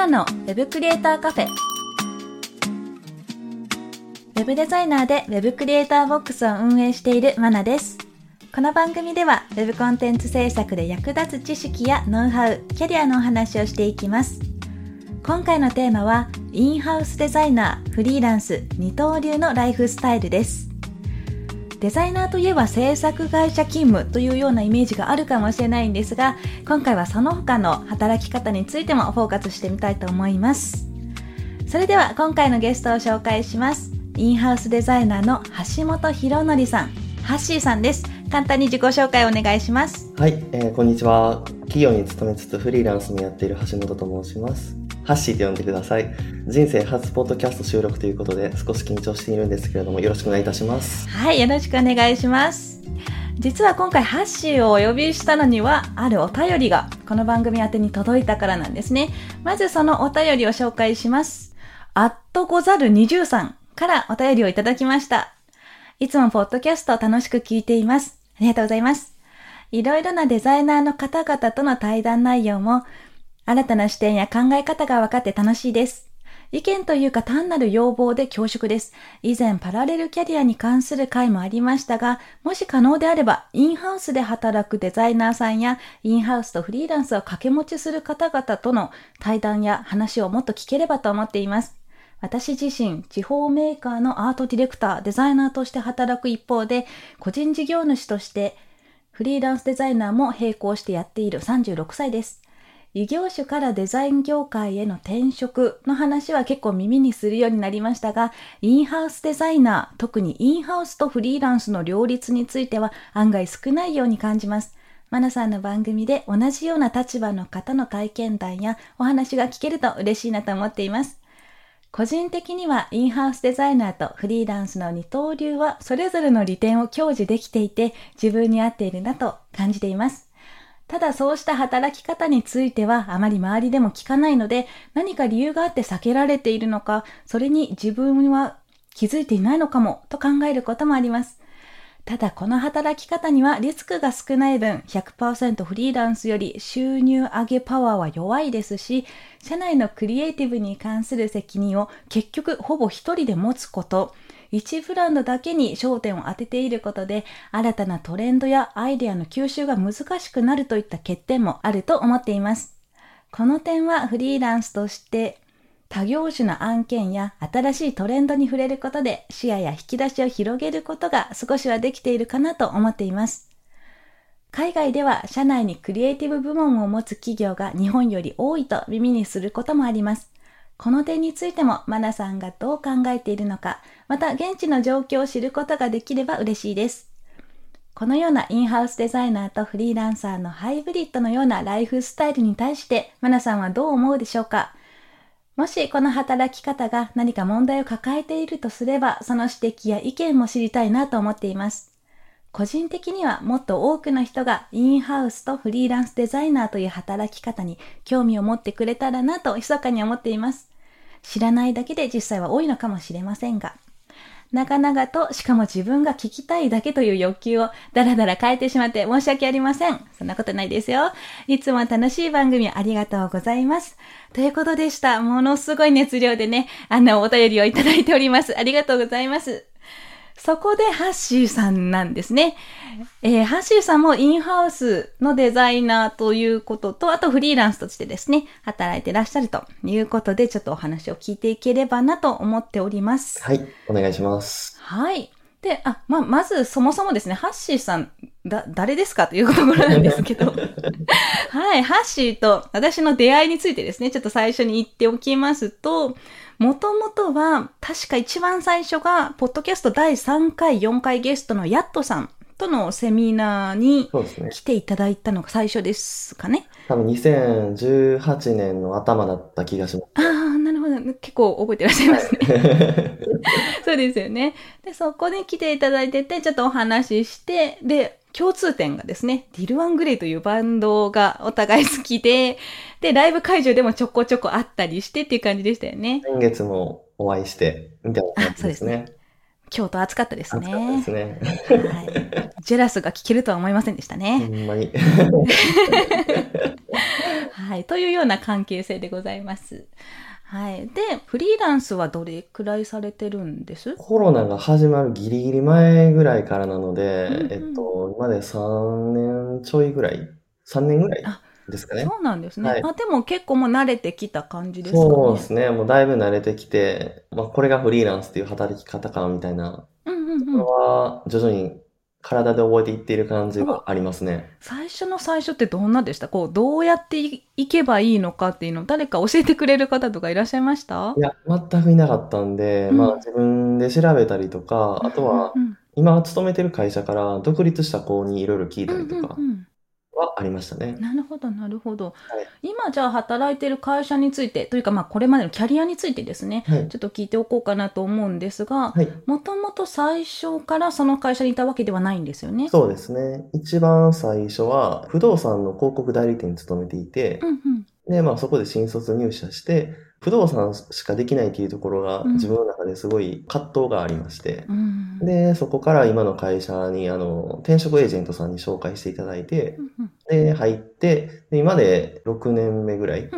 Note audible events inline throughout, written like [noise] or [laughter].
ナのウェブクリエイターカフェ。ウェブデザイナーでウェブクリエイターボックスを運営しているマナです。この番組では Web コンテンツ制作で役立つ知識やノウハウ、キャリアのお話をしていきます。今回のテーマは、インハウスデザイナー、フリーランス、二刀流のライフスタイルです。デザイナーといえば制作会社勤務というようなイメージがあるかもしれないんですが、今回はその他の働き方についてもフォーカスしてみたいと思います。それでは今回のゲストを紹介します。インハウスデザイナーの橋本博則さん、ハッシーさんです。簡単に自己紹介をお願いします。はい、えーこんにちは。企業に勤めつつフリーランスもやっている橋本と申します。ハッシーと呼んでください。人生初ポッドキャスト収録ということで少し緊張しているんですけれどもよろしくお願いいたします。はい、よろしくお願いします。実は今回ハッシーをお呼びしたのには、あるお便りがこの番組宛てに届いたからなんですね。まずそのお便りを紹介します。アットござる20さんからお便りをいただきました。いつもポッドキャストを楽しく聞いています。ありがとうございます。いろいろなデザイナーの方々との対談内容も、新たな視点や考え方が分かって楽しいです。意見というか単なる要望で恐縮です。以前パラレルキャリアに関する回もありましたが、もし可能であれば、インハウスで働くデザイナーさんや、インハウスとフリーランスを掛け持ちする方々との対談や話をもっと聞ければと思っています。私自身、地方メーカーのアートディレクター、デザイナーとして働く一方で、個人事業主として、フリーランスデザイナーも並行してやっている36歳です。異業種からデザイン業界への転職の話は結構耳にするようになりましたが、インハウスデザイナー、特にインハウスとフリーランスの両立については案外少ないように感じます。マナさんの番組で同じような立場の方の体験談やお話が聞けると嬉しいなと思っています。個人的にはインハウスデザイナーとフリーランスの二刀流はそれぞれの利点を享受できていて自分に合っているなと感じています。ただそうした働き方についてはあまり周りでも聞かないので何か理由があって避けられているのかそれに自分は気づいていないのかもと考えることもあります。ただこの働き方にはリスクが少ない分100%フリーランスより収入上げパワーは弱いですし社内のクリエイティブに関する責任を結局ほぼ一人で持つこと一ブランドだけに焦点を当てていることで新たなトレンドやアイデアの吸収が難しくなるといった欠点もあると思っています。この点はフリーランスとして多業種の案件や新しいトレンドに触れることで視野や引き出しを広げることが少しはできているかなと思っています。海外では社内にクリエイティブ部門を持つ企業が日本より多いと耳にすることもあります。この点についてもマナさんがどう考えているのか、また現地の状況を知ることができれば嬉しいです。このようなインハウスデザイナーとフリーランサーのハイブリッドのようなライフスタイルに対してマナさんはどう思うでしょうかもしこの働き方が何か問題を抱えているとすれば、その指摘や意見も知りたいなと思っています。個人的にはもっと多くの人がインハウスとフリーランスデザイナーという働き方に興味を持ってくれたらなと密かに思っています。知らないだけで実際は多いのかもしれませんが。長々と、しかも自分が聞きたいだけという欲求をダラダラ変えてしまって申し訳ありません。そんなことないですよ。いつも楽しい番組ありがとうございます。ということでした。ものすごい熱量でね、あの、お便りをいただいております。ありがとうございます。そこでハッシーさんなんですね。えー、ハッシーさんもインハウスのデザイナーということと、あとフリーランスとしてですね、働いてらっしゃるということで、ちょっとお話を聞いていければなと思っております。はい、お願いします。はい。で、あ、まあ、まずそもそもですね、ハッシーさん、だ、誰ですかというところなんですけど。[laughs] はい、ハッシーと私の出会いについてですね、ちょっと最初に言っておきますと、もともとは、確か一番最初が、ポッドキャスト第3回、4回ゲストのヤットさんっとのセミナーにそうですね。来ていただいたのが最初ですかね。多分2018年の頭だった気がしまああ、なるほど。結構覚えてらっしゃいますね。す。[laughs] そうですよね。で、そこに来ていただいてて、ちょっとお話しして、で、共通点がですね、 DIR EN GREY というバンドがお互い好きで、で、ライブ会場でもちょこちょこあったりしてっていう感じでしたよね。先月もお会いして、みたいな感じですね。京都暑かったですね。暑かったですね。はい。 JEALOUS が聞けるとは思いませんでしたほね。んまに。はい。というような関係性でございます。はい。で、フリーランスはどれくらいされてるんです？コロナが始まるギリギリ前ぐらいからなので、うんうんえっと、今で3年ちょいぐらい ?3 年ぐらいあですかね。そうなんですね。はいあ、でも結構もう慣れてきた感じですかね。そうですね。もうだいぶ慣れてきて、まあ、これがフリーランスっていう働き方かみたいな、うんうんうん。は徐々に体で覚えていっている感じがありますね。最初の最初ってどんなでした？こう、どうやっていいけばいいのかっていうのを誰か教えてくれる方とかいらっしゃいました？いや、全くいなかったんで、うんまあ自分で調べたりとか、あとはうん今勤めてる会社から独立した子にいろいろ聞いうんたりとかうんうんはありましたね。なるほど、なるほど。い今じゃあ働いてる会社について、というかまあこれまでのキャリアについてですね、はい。ちょっと聞いておこうかなと思うんですが、はい。もともと最初からその会社にいたわけではないんですよね。そうですね。一番最初は不動産の広告代理店に勤めていてう、んうん。で、まあそこで新卒入社して、不動産しかできないっていうところがうん。自分の中ですごい葛藤がありまして、うん。で、そこから今の会社にあの転職エージェントさんに紹介していただいてう、んうん。で、入って、で今で6年目ぐらいで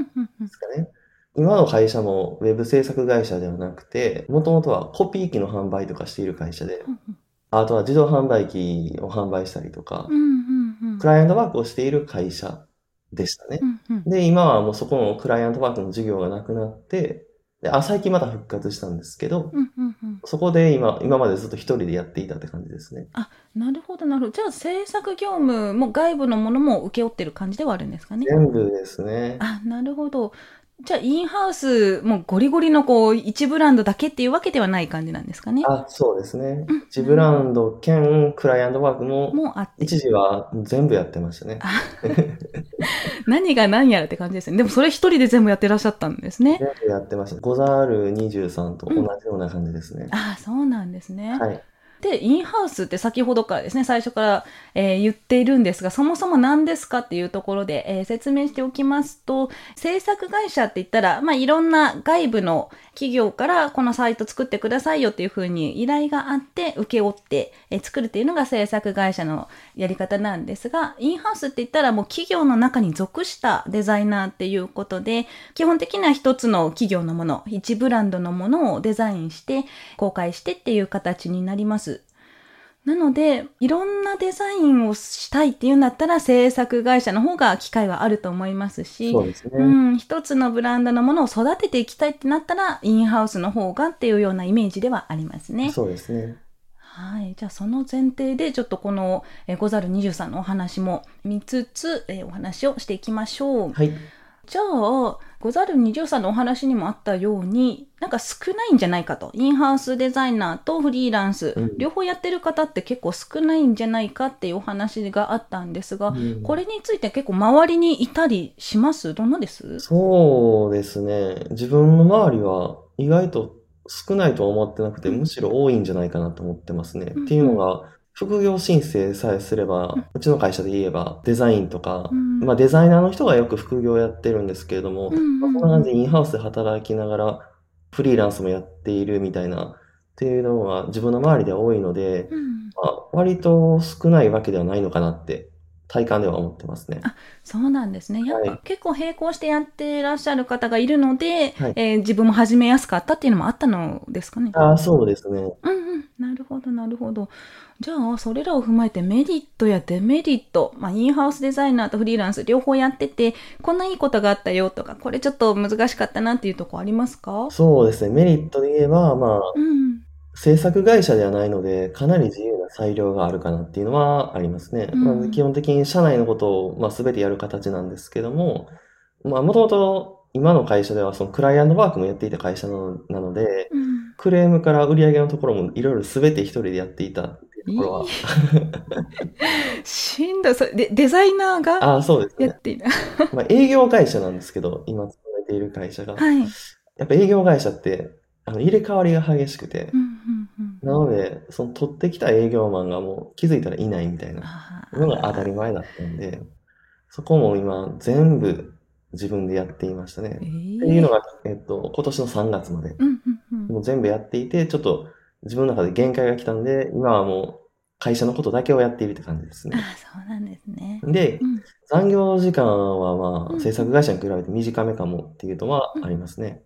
すかね。今の会社もウェブ制作会社ではなくて、もともとはコピー機の販売とかしている会社で、うんあとは自動販売機を販売したりとかクライアントワークをしている会社でしたねう。んうんで、今はもうそこのクライアントワークの授業がなくなって、で、あ、最近また復活したんですけど、うんうんうんそこで今、今までずっと一人でやっていたって感じですね。なるほど、なるほど。じゃあ制作業務も外部のものも請け負ってる感じではあるんですかね？全部ですね。あ、なるほど。じゃあ、インハウス、もうゴリゴリのこう、一ブランドだけっていうわけではない感じなんですかね？あ、そうですねうん。一ブランド兼クライアントワークも、もうあって。一時は全部やってましたね。何が何やらって感じですね。でもそれ一人で全部やってらっしゃったんですね。全部やってました。ゴザール23と同じような感じですね。ああ、そうなんですね。はい。で、インハウスって先ほどからですね、最初から、えー言っているんですが、そもそも何ですかっていうところで、えー説明しておきますと、制作会社って言ったら、まあ、いろんな外部の企業からこのサイト作ってくださいよっていうふうに依頼があって、請け負って、えー作るっていうのが制作会社のやり方なんですが、インハウスって言ったらもう企業の中に属したデザイナーっていうことで、基本的には一つの企業のもの、一ブランドのものをデザインして、公開してっていう形になります。なので、いろんなデザインをしたいっていうんだったら制作会社の方が機会はあると思いますし、そうですね。うん、一つのブランドのものを育てていきたいってなったら、インハウスの方がっていうようなイメージではありますね。そうですね。はい。じゃあ、その前提で、ちょっとこの、えーゴザル23のお話も見つつ、えーお話をしていきましょう。はい。じゃあ、ゴザル23のお話にもあったように、なんか少ないんじゃないかと。インハウスデザイナーとフリーランス、うん両方やってる方って結構少ないんじゃないかっていうお話があったんですが、うんこれについて結構周りにいたりします？どんなです？そうですね。自分の周りは意外と少ないとは思ってなくて、むしろ多いんじゃないかなと思ってますね。うんっていうのが、副業申請さえすれば、うちの会社で言えばデザインとか、うんまあデザイナーの人がよく副業やってるんですけれども、うんうんまあそんな感じでインハウスで働きながらフリーランスもやっているみたいなっていうのが自分の周りでは多いので、うんまあ、割と少ないわけではないのかなって体感では思ってますね。そうなんですね。やっはいぱ結構並行してやってらっしゃる方がいるので、はいえー自分も始めやすかったっていうのもあったのですかね。ああ、そうですね。うんうん。なるほど、なるほど。じゃあ、それらを踏まえてメリットやデメリット、まあ、インハウスデザイナーとフリーランス両方やってて、こんないいことがあったよとか、これちょっと難しかったなっていうとこありますか？そうですね。メリットで言えば、まあ、うん。制作会社ではないので、かなり自由な裁量があるかなっていうのはありますね。うんまあ、基本的に社内のことを、まあ、全てやる形なんですけども、まあ、もともと今の会社ではそのクライアントワークもやっていた会社なのなので、うん。クレームから売り上げのところもいろいろ全て一人でやっていたっていところは。しんどい。それで、デザイナーがああ、そうですね。やっている。[laughs] まあ、営業会社なんですけど、今勤めている会社が。はい。やっぱ営業会社って、あの、入れ替わりが激しくてう、んうんうんなので、その取ってきた営業マンがもう気づいたらいないみたいなのが当たり前だったんで、そこも今全部自分でやっていましたね。えってーいうのが、えっと、今年の3月まで、うんうんうんもう全部やっていて、ちょっと自分の中で限界が来たんで、今はもう会社のことだけをやっているって感じですあね。そうなんですね。でう、ん残業時間はまうんあ、制作会社に比べて短めかもっていうのはありますね。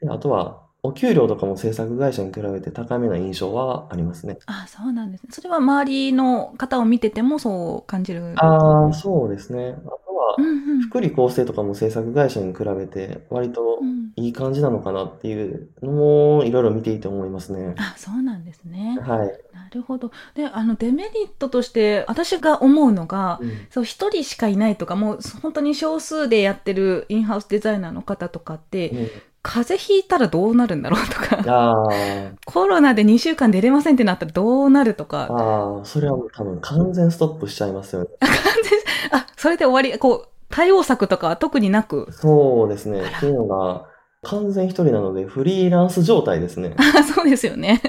で、あとは、お給料とかも制作会社に比べて高めな印象はありますね。あそうなんですね。それは周りの方を見ててもそう感じる。ああ、そうですね。福利厚生とかも制作会社に比べて割とうんいい感じなのかなっていうのもいろいろ見ていて思いますね。あそうなんですね。はい。なるほど。で、あのデメリットとして私が思うのが、うんそう一人しかいないとかもう本当に少数でやってるインハウスデザイナーの方とかって、うん風邪ひいたらどうなるんだろうとかコロナで2週間出れませんってなったらどうなるとかあー、それはもう多分完全ストップしちゃいますよね。完全あそれで終わりこう対応策とかは特になく？そうですね。っていうのが、完全一人なのでフリーランス状態ですね。あ [laughs] そうですよね。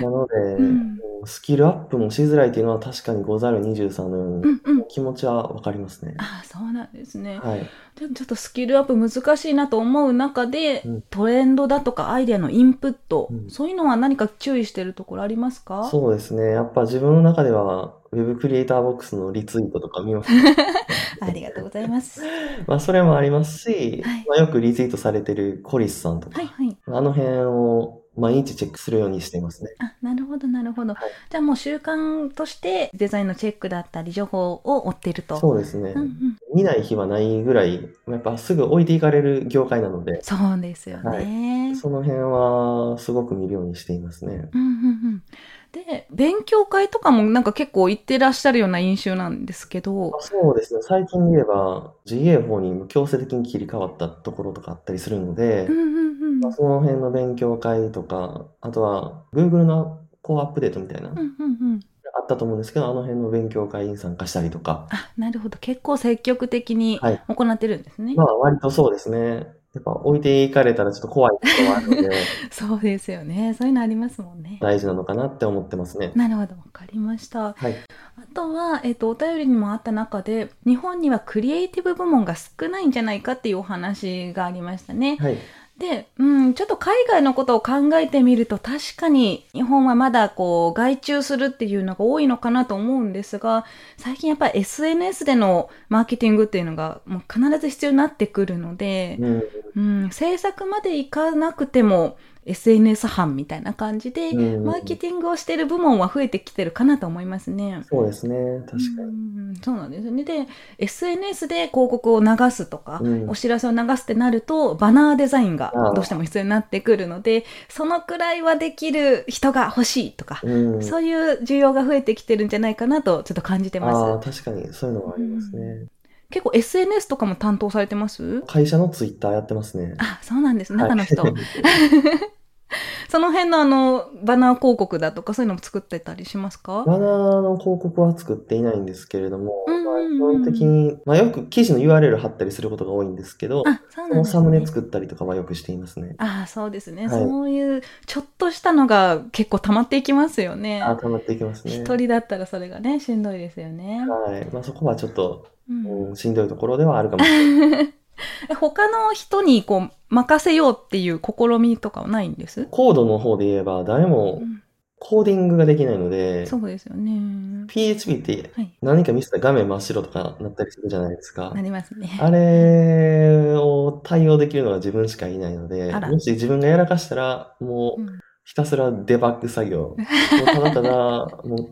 なので、うんスキルアップもしづらいっていうのは確かにござる23のようにうんうん。気持ちはわかりますね。あそうなんですね。はい。でちょっとスキルアップ難しいなと思う中で、うんトレンドだとかアイデアのインプット、うんそういうのは何か注意してるところありますか？そうですね。やっぱ自分の中では、ウェブクリエイターボックスのリツイートとか見ます。[laughs] ありがとうございます。[laughs] まあ、それもありますし、はいまあ、よくリツイートされてるコリスさんとか、はいはい。あの辺を毎日チェックするようにしていますね。あ、なるほどなるほど。はいじゃあもう習慣としてデザインのチェックだったり情報を追っていると。そうですね。うんうん。見ない日はないぐらい、やっぱすぐ置いていかれる業界なので、そうですよね。その辺はすごく見るようにしていますね。うんうんうん。で、勉強会とかもなんか結構行ってらっしゃるような印象なんですけど、そうですね。最近で言えば GA 法に強制的に切り替わったところとかあったりするのでうん、うんうん。まあ、その辺の勉強会とか、あとは Google のコアアップデートみたいな、うんうんうん。あったと思うんですけど、あの辺の勉強会に参加したりとか、あ、なるほど。結構積極的にはい行ってるんですね。まあ割とそうですね。やっぱ置いていかれたらちょっと怖いこともあるので、[laughs] そうですよね。そういうのありますもんね。大事なのかなって思ってますね。なるほど。わかりました。はい。あとは、えっ、と、お便りにもあった中で、日本にはクリエイティブ部門が少ないんじゃないかっていうお話がありましたね。はい。で、うん、ちょっと海外のことを考えてみると、確かに日本はまだこう、外注するっていうのが多いのかなと思うんですが、最近やっぱり SNS でのマーケティングっていうのがもう必ず必要になってくるので、うん。うん、制作までいかなくても SNS 班みたいな感じで、うんマーケティングをしている部門は増えてきてるかなと思いますね。そうですね。確かに。うんそうなんですよね。で、SNS で広告を流すとか、うんお知らせを流すってなると、バナーデザインがどうしても必要になってくるので、そのくらいはできる人が欲しいとか、うん。そういう需要が増えてきてるんじゃないかなとちょっと感じてます。確かにそういうのはありますね。結構 SNS とかも担当されてます？会社のツイッターやってますね。あ、そうなんです。中の人。はい [laughs] その辺のあの、バナー広告だとかそういうのも作ってたりしますか？バナーの広告は作っていないんですけれども、うんうんうんまあ基本的に、まあ、よく記事の URL 貼ったりすることが多いんですけど、あ、そねのサムネ。作ったりとかはよくしていますね。あそうですね、はいそういうちょっとしたのが結構溜まっていきますよね。あ、溜まっていきますね。一人だったらそれがね、しんどいですよね。はい。まあそこはちょっと、うんうん、しんどいところではあるかもしれない。[laughs] え他の人にこう任せようっていう試みとかはないんです、コードの方で言えば誰もうんコーディングができないので、そうですよね。PHP ってはい。何か見せたら画面真っ白とかなったりするじゃないですかな。りますね。あれを対応できるのは自分しかいないので、もし自分がやらかしたら、もううんひたすらデバッグ作業。もうただただ、[laughs] もう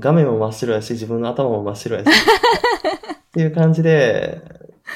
画面も真っ白やし、自分の頭も真っ白やし、[laughs] っていう感じで、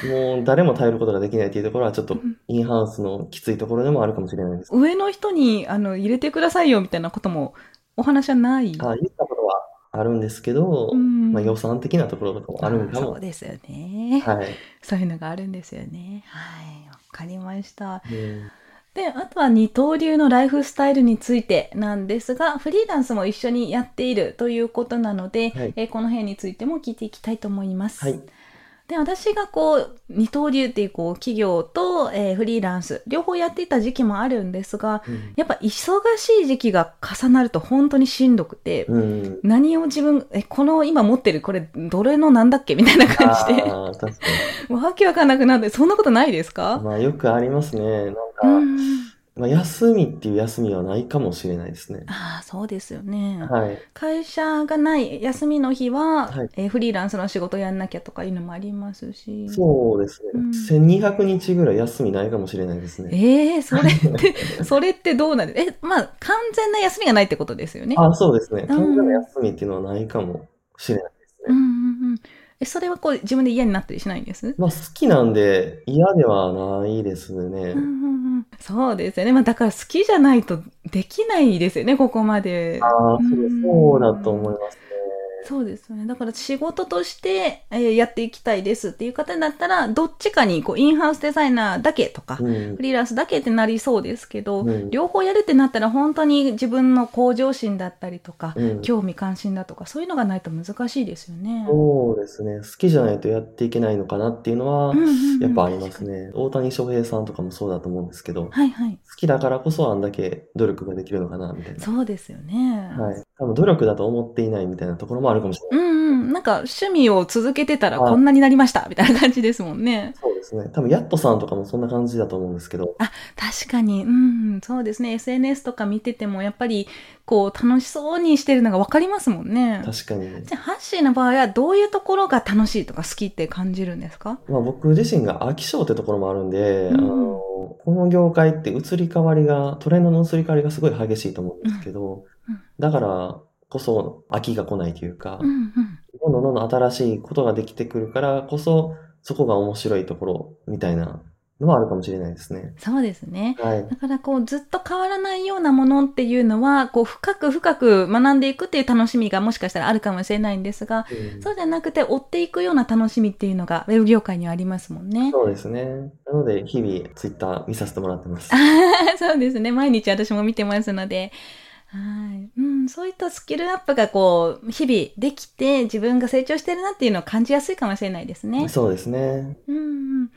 もう誰も頼ることができないっていうところはちょっとうんインハウスのきついところでもあるかもしれないです。上の人にあの入れてくださいよみたいなこともお話はない？あ言ったことはあるんですけど、うんまあ予算的なところとかもあるんかもそう。ですよね、はい。そういうのがあるんですよね。はい。わかりました。うんで、あとは二刀流のライフスタイルについてなんですが、フリーランスも一緒にやっているということなので、はいえーこの辺についても聞いていきたいと思います。はい。で、私がこう、二刀流っていうこう、企業と、えーフリーランス、両方やっていた時期もあるんですが、うんやっぱ忙しい時期が重なると本当にしんどくて、うん。何を自分、え、この今持ってるこれ、どれのなんだっけみたいな感じで、ああ、確か [laughs] もうわけわかんなくなって、そんなことないですに。か？まあ、よくありますね。なんか、うん。まあ、休みっていう休みはないかもしれないですね。ああ、そうですよね。はい。会社がない休みの日は、はいえーフリーランスの仕事やんなきゃとかいうのもありますし。そうですね。うん1200日ぐらい休みないかもしれないですね。ええそれって、[laughs] それってどうなんでえ、まあ、完全な休みがないってことですよね。あ、そうですね。うん完全な休みっていうのはないかもしれないですね。うんうんうん。え、それはこう、自分で嫌になったりしないんです？まあ、好きなんで嫌ではないですねうん。うんうん。そうですよね。まあ、だから好きじゃないとできないですよね、ここまで。ああ、そうだと思いますね。そうですよね。だから仕事として、えーやっていきたいですっていう方だったら、どっちかにこうインハウスデザイナーだけとか、うんフ。リーランスだけってなりそうですけど、うん両方やるってなったら本当に自分の向上心だったりとか、うん興味関心だとか、そういうのがないと難しいですよね。そうですね。好きじゃないとやっていけないのかなっていうのはやっぱありますね。大谷翔平さんとかもそうだと思うんですけど、好はいはい。きだからこそあんだけ努力ができるのかな、みたいな。そうですよね。はい。多分努力だと思っていないみたいなところもあるかもしれない。うんうん。なんか趣味を続けてたらはいこんなになりましたみたいな感じですもんね。そうですね。多分、ヤットさんとかもそんな感じだと思うんですけど、確かに、うん、そうですね。SNS とか見ててもやっぱりこう楽しそうにしてるのがわかりますもんね。確かにね。じゃあ、ハッシーの場合はどういうところが楽しいとか好きって感じるんですか？まあ、僕自身が飽き性ってところもあるんで、うんあの、この業界って移り変わりが、トレンドの移り変わりがすごい激しいと思うんですけどうんうん、だからこそ飽きが来ないというかう、んうん。どんどんどんどん新しいことができてくるからこそ、そこが面白いところみたいなのはあるかもしれないですね。そうですね。はい。だからこうずっと変わらないようなものっていうのはこう深く深く学んでいくっていう楽しみがもしかしたらあるかもしれないんですが、うんそうじゃなくて追っていくような楽しみっていうのがウェブ業界にはありますもんね。そうですね。なので、日々、ツイッター見させてもらってます。[laughs] そうですね。毎日私も見てますので。はい。うん、そういったスキルアップがこう、日々できて自分が成長してるなっていうのを感じやすいかもしれないですね。そうですね。うんうん。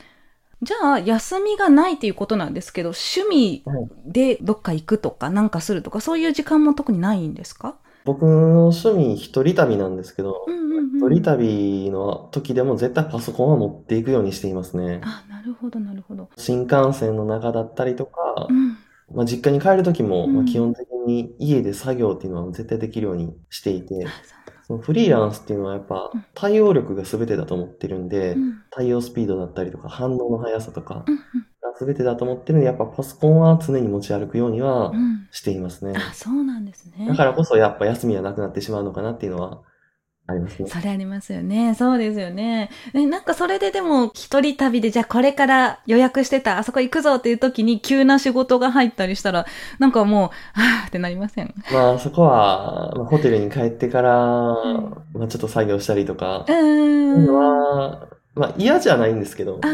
じゃあ、休みがないっていうことなんですけど、趣味はいでどっか行くとか、なんかするとか、そういう時間も特にないんですか？僕の趣味、一人旅なんですけど、うんうんうん。一人旅の時でも絶対パソコンは持っていくようにしていますね。あ、なるほど、なるほど。新幹線の中だったりとかう、ん。まあ、実家に帰る時も、うんまあ、基本的に家で作業っていうのは絶対できるようにしていてあ、そのフリーランスっていうのはやっぱうん対応力が全てだと思ってるんでそう、うん。対応スピードだったりとか反応の速さとか全てだと思ってるんで、やっぱパソコンは常に持ち歩くようにはうん。うん。していますね。あ、そうなんですね。だからこそやっぱ休みはなくなってしまうのかなっていうのはありますね。それありますよね。そうですよね。えなんかそれででも、一人旅で、じゃあこれから予約してた、あそこ行くぞっていう時に急な仕事が入ったりしたら、なんかもう、はぁってなりません？まあそこは、まあ、ホテルに帰ってから、んまあちょっと作業したりとか、うん。は、まあ嫌じゃないんですけど、あ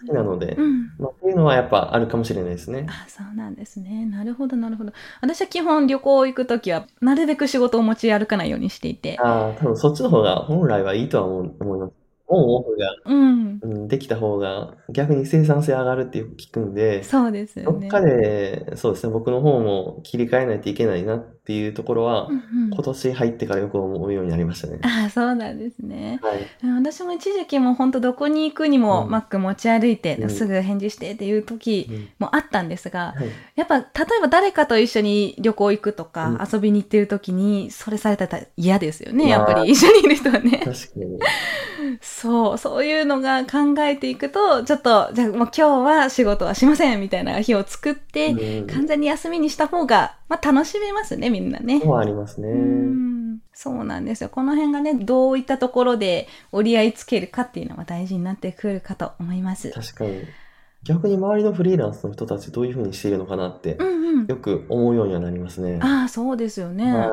好きなので、うん。まあっていうのはやっぱあるかもしれないですね。あ、そうなんですね。なるほど、なるほど。私は基本旅行行くときは、なるべく仕事を持ち歩かないようにしていて。ああ、多分そっちの方が本来はいいとは思う思います。オンオフが、うん。うん、できた方が逆に生産性上がるってよく聞くんで、そうですよね。どっかで、そうですね、僕の方も切り替えないといけないなっていうところはう、んうん今年入ってからよく思うようになりましたね。あ、そうなんですね。はい。私も一時期も本当どこに行くにもうん Mac 持ち歩いて、うんすぐ返事してっていう時うんもあったんですが、はい。やっぱ例えば誰かと一緒に旅行行くとか、うん遊びに行ってる時にそれされたら嫌ですよね、まあやっぱり一緒にいる人はね。確かに。[laughs] そう、そういうのが考えていくと、ちょっと、じゃあもう今日は仕事はしませんみたいな日を作って、うん完全に休みにした方が、まあ楽しめますね、みんなね。のはありますね。うんそうなんですよ。この辺がね、どういったところで折り合いつけるかっていうのは大事になってくるかと思います。確かに。逆に周りのフリーランスの人たちどういうふうにしているのかなってう、んうん。よく思うようにはなりますね。ああ、そうですよね。はい。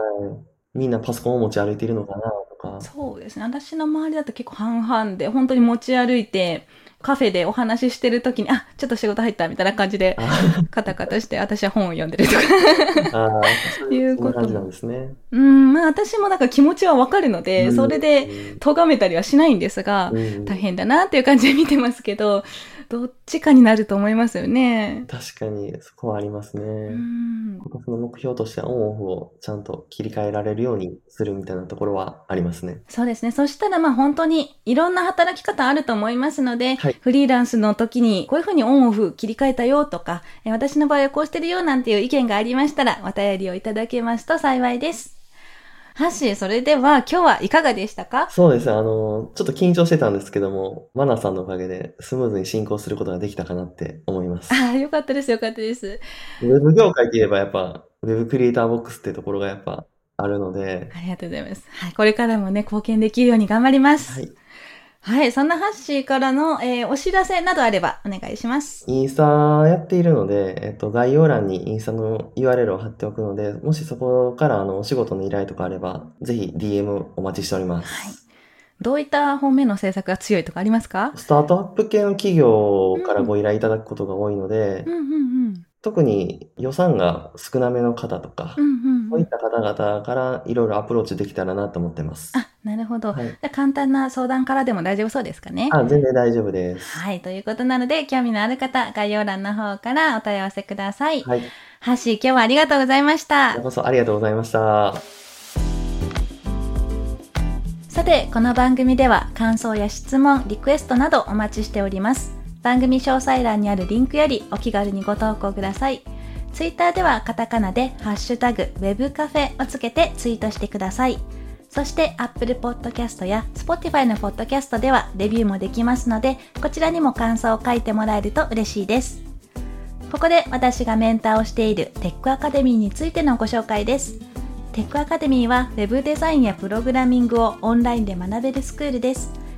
みんなパソコンを持ち歩いているのかなとか。そうですね。私の周りだと結構半々で、本当に持ち歩いて、カフェでお話ししてる時に、あ、ちょっと仕事入ったみたいな感じで、カタカタして、私は本を読んでるとか。[laughs] いうことなんですね。うん、まあ私もなんか気持ちはわかるので、うんそれで咎めたりはしないんですが、うん大変だなっていう感じで見てますけど、どっちかになると思いますよね。確かに、そこはありますね。うん。その目標としてはオンオフをちゃんと切り替えられるようにするみたいなところはありますね。そうですね。そしたらまあ本当にいろんな働き方あると思いますので、はいフリーランスの時にこういうふうにオンオフ切り替えたよとか、え私の場合はこうしてるよなんていう意見がありましたらお便りをいただけますと幸いです。ハッシー、それでは今日はいかがでしたか？そうですね。あの、ちょっと緊張してたんですけども、マナさんのおかげでスムーズに進行することができたかなって思います。ああ、よかったです、よかったです。ウェブ業界といえばやっぱ、ウェブクリエイターボックスっていうところがやっぱあるので、ありがとうございます。はい、これからもね、貢献できるように頑張ります。はい。はい、そんなハッシーからの、えーお知らせなどあればお願いします。インスタやっているので、えっと、概要欄にインスタの URL を貼っておくので、もしそこからあのお仕事の依頼とかあれば、ぜひ DM お待ちしております。はいどういった方面の政策が強いとかありますか？スタートアップ系の企業からご依頼いただくことが多いので、うんうんうん。特に予算が少なめの方とかう、んうんそういった方々からいろいろアプローチできたらなと思ってます。あ、なるほど。はいじゃあ簡単な相談からでも大丈夫そうですかね。あ、全然大丈夫です。はい、ということなので、興味のある方、概要欄の方からお問い合わせください。はい。ハッシー、今日はありがとうございましたこちら。こそありがとうございました。さて、この番組では感想や質問、リクエストなどお待ちしております。番組詳細欄にあるリンクよりお気軽にご投稿ください。ツイッターではカタカナでハッシュタグ web カフェをつけてツイートしてください。そして Apple Podcast や Spotify の Podcast ではレビューもできますので、こちらにも感想を書いてもらえると嬉しいです。ここで私がメンターをしているテックアカデミーについてのご紹介です。テックアカデミーは Web デザインやプログラミングをオンラインで学べるスクールです。